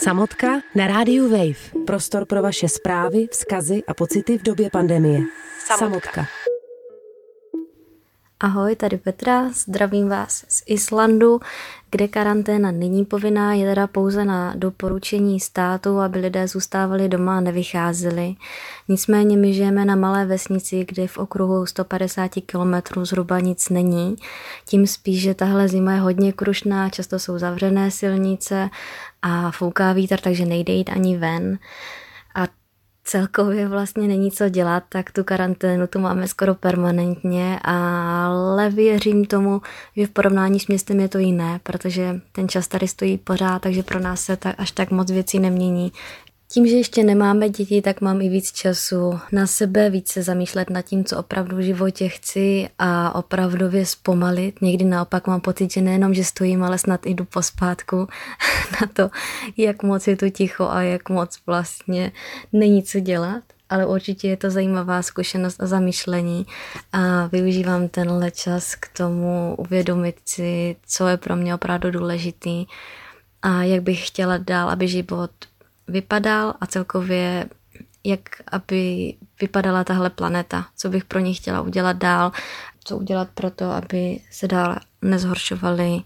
Samotka na rádiu Wave. Prostor pro vaše zprávy, vzkazy a pocity v době pandemie. Samotka. Samotka. Ahoj, tady Petra, zdravím vás z Islandu, kde karanténa není povinná, je teda pouze na doporučení státu, aby lidé zůstávali doma a nevycházeli. Nicméně my žijeme na malé vesnici, kde v okruhu 150 km zhruba nic není. Tím spíš, že tahle zima je hodně krušná, často jsou zavřené silnice a fouká vítr, takže nejde jít ani ven celkově vlastně není co dělat, tak tu karanténu tu máme skoro permanentně, ale věřím tomu, že v porovnání s městem je to jiné, protože ten čas tady stojí pořád, takže pro nás se tak, až tak moc věcí nemění. Tím, že ještě nemáme děti, tak mám i víc času na sebe, víc se zamýšlet nad tím, co opravdu v životě chci a opravdově zpomalit. Někdy naopak mám pocit, že nejenom, že stojím, ale snad jdu pospátku na to, jak moc je tu ticho a jak moc vlastně není co dělat. Ale určitě je to zajímavá zkušenost a zamýšlení a využívám tenhle čas k tomu uvědomit si, co je pro mě opravdu důležitý a jak bych chtěla dál, aby život vypadal a celkově jak aby vypadala tahle planeta, co bych pro ně chtěla udělat dál, co udělat pro to, aby se dál nezhoršovaly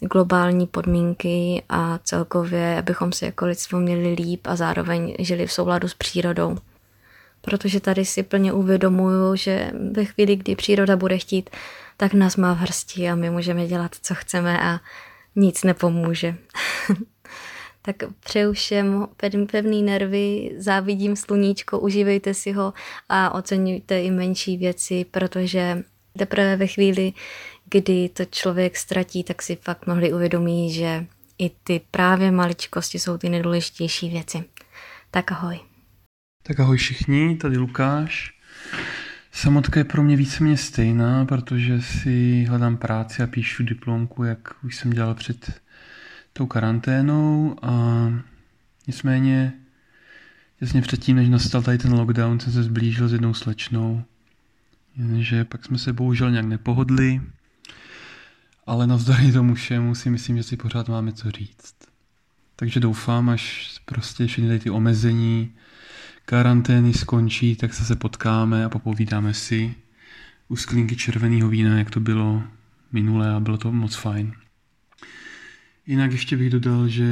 globální podmínky a celkově, abychom si jako lidstvo měli líp a zároveň žili v souladu s přírodou. Protože tady si plně uvědomuju, že ve chvíli, kdy příroda bude chtít, tak nás má v hrsti a my můžeme dělat, co chceme a nic nepomůže. Tak přeju všem pevný nervy, závidím sluníčko, užívejte si ho a oceňujte i menší věci, protože teprve ve chvíli, kdy to člověk ztratí, tak si fakt mohli uvědomí, že i ty právě maličkosti jsou ty nejdůležitější věci. Tak ahoj. Tak ahoj všichni, tady Lukáš. Samotka je pro mě víceméně stejná, protože si hledám práci a píšu diplomku, jak už jsem dělal před tou karanténou a nicméně jasně předtím, než nastal tady ten lockdown, jsem se zblížil s jednou slečnou, jenže pak jsme se bohužel nějak nepohodli, ale navzdory tomu všemu si myslím, že si pořád máme co říct. Takže doufám, až prostě všechny tady ty omezení, karantény skončí, tak se se potkáme a popovídáme si u sklinky červeného vína, jak to bylo minule a bylo to moc fajn. Jinak ještě bych dodal, že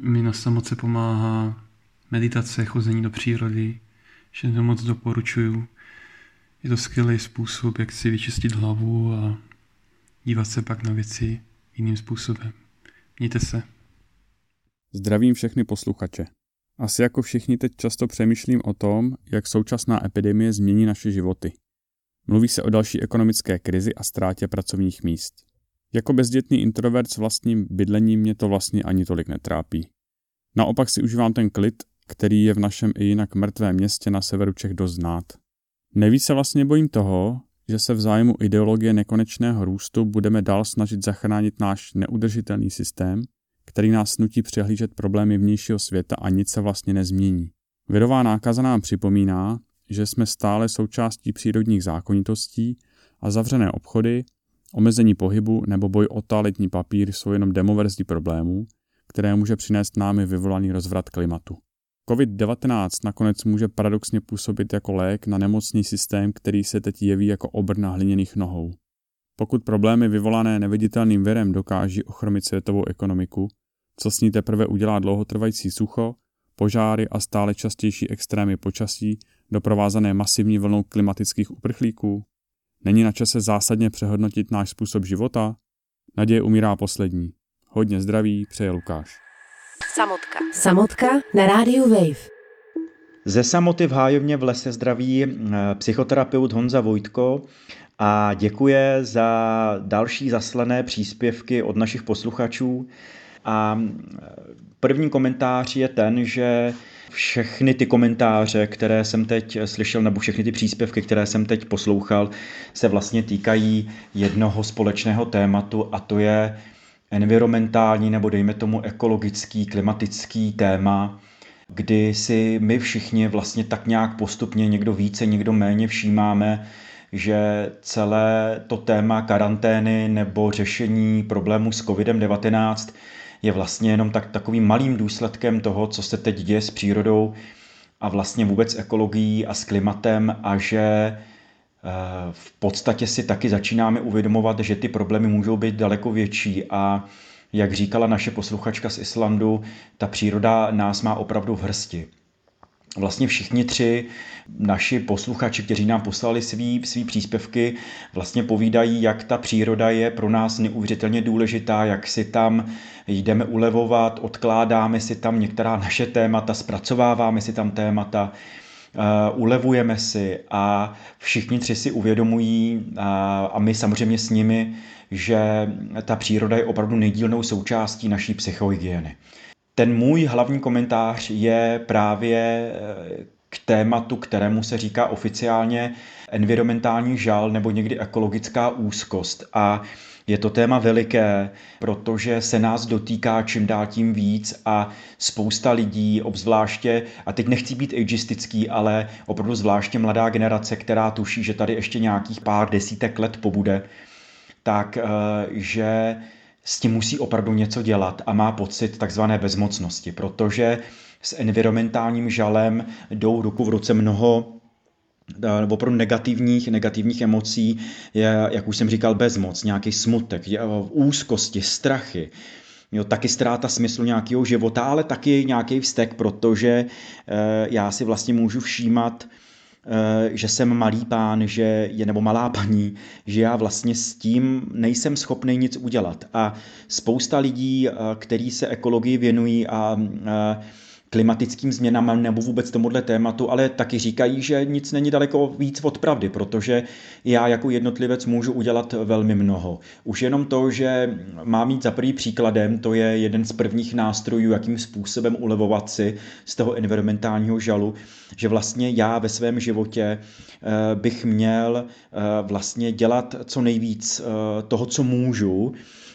mi na samoce pomáhá meditace, chození do přírody, že to moc doporučuju. Je to skvělý způsob, jak si vyčistit hlavu a dívat se pak na věci jiným způsobem. Mějte se. Zdravím všechny posluchače. Asi jako všichni teď často přemýšlím o tom, jak současná epidemie změní naše životy. Mluví se o další ekonomické krizi a ztrátě pracovních míst. Jako bezdětný introvert s vlastním bydlením mě to vlastně ani tolik netrápí. Naopak si užívám ten klid, který je v našem i jinak mrtvém městě na severu Čech dost znát. Nevíc se vlastně bojím toho, že se v zájmu ideologie nekonečného růstu budeme dál snažit zachránit náš neudržitelný systém, který nás nutí přehlížet problémy vnějšího světa a nic se vlastně nezmění. Virová nákaza nám připomíná, že jsme stále součástí přírodních zákonitostí a zavřené obchody Omezení pohybu nebo boj o toaletní papír jsou jenom demoverzí problémů, které může přinést námi vyvolaný rozvrat klimatu. COVID-19 nakonec může paradoxně působit jako lék na nemocný systém, který se teď jeví jako obr na hliněných nohou. Pokud problémy vyvolané neviditelným virem dokáží ochromit světovou ekonomiku, co s ní teprve udělá dlouhotrvající sucho, požáry a stále častější extrémy počasí, doprovázané masivní vlnou klimatických uprchlíků? Není na čase zásadně přehodnotit náš způsob života? Naděje umírá poslední. Hodně zdraví, přeje Lukáš. Samotka. Samotka na rádiu Wave. Ze samoty v Hájovně v lese zdraví eh, psychoterapeut Honza Vojtko a děkuje za další zaslané příspěvky od našich posluchačů. A eh, první komentář je ten, že všechny ty komentáře, které jsem teď slyšel, nebo všechny ty příspěvky, které jsem teď poslouchal, se vlastně týkají jednoho společného tématu a to je environmentální nebo dejme tomu ekologický, klimatický téma, kdy si my všichni vlastně tak nějak postupně někdo více, někdo méně všímáme, že celé to téma karantény nebo řešení problému s COVID-19 je vlastně jenom tak, takovým malým důsledkem toho, co se teď děje s přírodou a vlastně vůbec ekologií a s klimatem a že eh, v podstatě si taky začínáme uvědomovat, že ty problémy můžou být daleko větší. A jak říkala naše posluchačka z Islandu, ta příroda nás má opravdu v hrsti vlastně všichni tři naši posluchači, kteří nám poslali svý, svý příspěvky, vlastně povídají, jak ta příroda je pro nás neuvěřitelně důležitá, jak si tam jdeme ulevovat, odkládáme si tam některá naše témata, zpracováváme si tam témata, Uh, ulevujeme si a všichni tři si uvědomují a, a my samozřejmě s nimi, že ta příroda je opravdu nejdílnou součástí naší psychohygieny. Ten můj hlavní komentář je právě eh, k tématu, kterému se říká oficiálně environmentální žal nebo někdy ekologická úzkost. A je to téma veliké, protože se nás dotýká čím dál tím víc a spousta lidí, obzvláště, a teď nechci být ageistický, ale opravdu zvláště mladá generace, která tuší, že tady ještě nějakých pár desítek let pobude, tak eh, že s tím musí opravdu něco dělat a má pocit takzvané bezmocnosti, protože s environmentálním žalem jdou ruku v ruce mnoho eh, opravdu negativních, negativních emocí, je, jak už jsem říkal, bezmoc, nějaký smutek, je, úzkosti, strachy, jo, taky ztráta smyslu nějakého života, ale taky nějaký vztek, protože e, já si vlastně můžu všímat, Eh, že jsem malý pán, že je nebo malá paní, že já vlastně s tím nejsem schopný nic udělat. A spousta lidí, eh, kteří se ekologii věnují a eh, klimatickým změnám nebo vůbec tomuhle tématu, ale taky říkají, že nic není daleko víc od pravdy, protože já jako jednotlivec můžu udělat velmi mnoho. Už jenom to, že mám mít za první příkladem, to je jeden z prvních nástrojů, jakým způsobem ulevovat si z toho environmentálního žalu, že vlastně já ve svém životě eh, bych měl eh, vlastně dělat co nejvíc eh, toho, co můžu,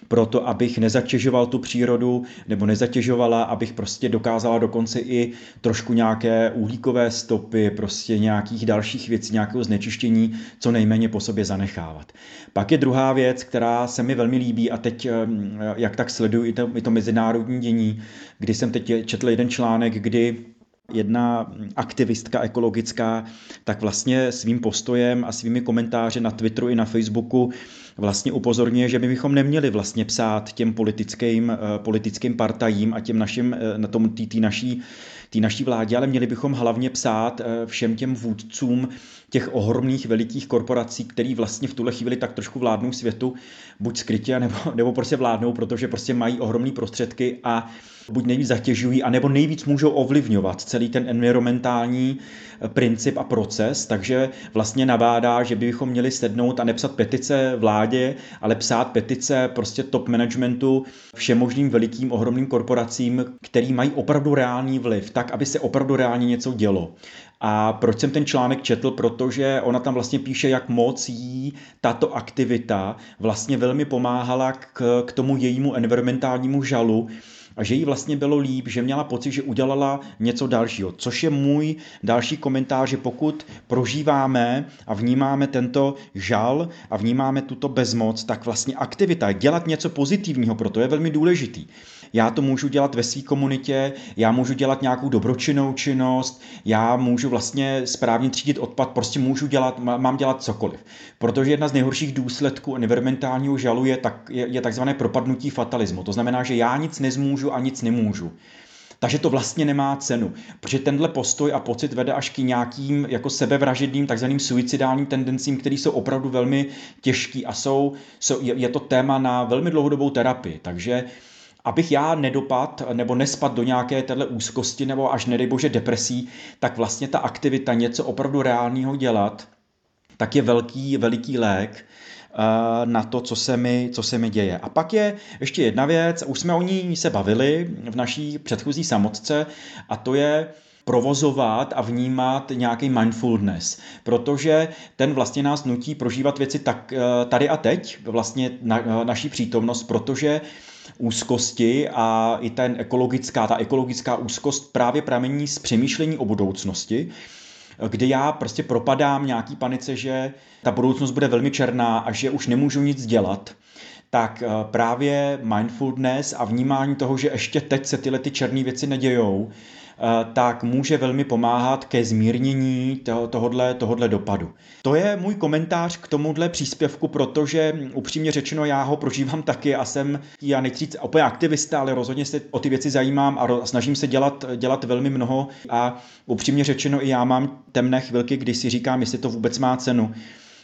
proto abych nezatěžoval tu přírodu nebo nezatěžovala, abych prostě dokázala dokonce i trošku nějaké uhlíkové stopy, prostě nějakých dalších věcí, nějakého znečištění, co nejméně po sobě zanechávat. Pak je druhá věc, která se mi velmi líbí a teď, eh, jak tak sleduju i to, i to mezinárodní dění, kdy jsem teď četl jeden článek, kdy jedna aktivistka ekologická, tak vlastně svým postojem a svými komentáři na Twitteru i na Facebooku vlastně upozorňuje, že my bychom neměli vlastně psát těm politickým, eh, politickým partajím a těm našim, eh, na tom tý, tý naší, tý naší vládě, ale měli bychom hlavně psát eh, všem těm vůdcům těch ohromných velikých korporací, který vlastně v tuhle chvíli tak trošku vládnou světu, buď skrytě, nebo, nebo prostě vládnou, protože prostě mají ohromné prostředky a buď nejvíc zatěžují, anebo nejvíc můžou ovlivňovat celý ten environmentální eh, princip a proces, takže vlastně nabádá, že bychom měli sednout a nepsat petice vládě, ale psát petice prostě top managementu všemožným velikým ohromným korporacím, který mají opravdu reálný vliv, tak, aby se opravdu reálně něco dělo. A proč jsem ten článek četl? Protože ona tam vlastně píše, jak moc jí tato aktivita vlastně velmi pomáhala k, k tomu jejímu environmentálnímu žalu, a že jí vlastně bylo líp, že měla pocit, že udělala něco dalšího. Což je můj další komentář, že pokud prožíváme a vnímáme tento žal a vnímáme tuto bezmoc, tak vlastně aktivita, dělat něco pozitivního, proto je velmi důležitý já to můžu dělat ve své komunitě, já můžu dělat nějakou dobročinnou činnost, já můžu vlastně správně třídit odpad, prostě můžu dělat, mám dělat cokoliv. Protože jedna z nejhorších důsledků environmentálního žalu je, tak, je, je takzvané propadnutí fatalismu. To znamená, že já nic nezmůžu a nic nemůžu. Takže to vlastně nemá cenu, protože tenhle postoj a pocit vede až k nějakým jako sebevražedným, takzvaným suicidálním tendencím, které jsou opravdu velmi těžký a jsou, jsou je, to téma na velmi dlouhodobou terapii. Takže abych já nedopad nebo nespad do nějaké téhle úzkosti nebo až nedej bože depresí, tak vlastně ta aktivita něco opravdu reálného dělat, tak je velký, veliký lék na to, co se, mi, co se mi děje. A pak je ještě jedna věc, už jsme o ní se bavili v naší předchozí samotce, a to je provozovat a vnímat nějaký mindfulness, protože ten vlastně nás nutí prožívat věci tak eh, tady a teď, vlastně na, naší přítomnost, protože úzkosti a i ten ekologická, ta ekologická úzkost právě pramení z přemýšlení o budoucnosti, kdy já prostě propadám nějaký panice, že ta budoucnost bude velmi černá a že už nemůžu nic dělat, tak eh, právě mindfulness a vnímání toho, že ještě teď se tyhle ty černé věci nedějou, Eh, tak může velmi pomáhat ke zmírnění toho, tohodle, tohodle dopadu. To je můj komentář k tomuhle příspěvku, protože hm, upřímně řečeno já ho prožívám taky a jsem, já nechci říct úplně aktivista, ale rozhodně se o ty věci zajímám a snažím se dělat, dělat velmi mnoho a upřímně řečeno i já mám temné chvilky, kdy si říkám, jestli to vůbec má cenu.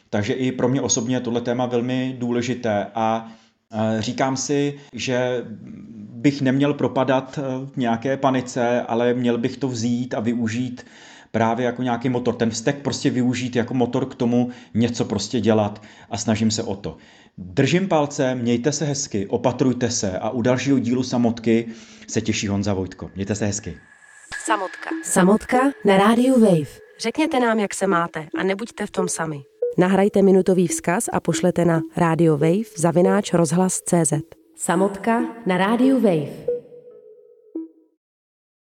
Takže i pro mě osobně je tohle téma velmi důležité a Říkám si, že bych neměl propadat v eh, nějaké panice, ale měl bych to vzít a využít právě jako nějaký motor. Ten vztek prostě využít jako motor k tomu něco prostě dělat a snažím se o to. Držím palce, mějte se hezky, opatrujte se a u dalšího dílu Samotky se těší Honza Vojtko. Mějte se hezky. Samotka. Samotka na rádiu Wave. Řekněte nám, jak se máte a nebuďte v tom sami. Nahrajte minutový vzkaz a pošlete na Radio Wave zavináč rozhlas CZ. Samotka na rádiu Wave.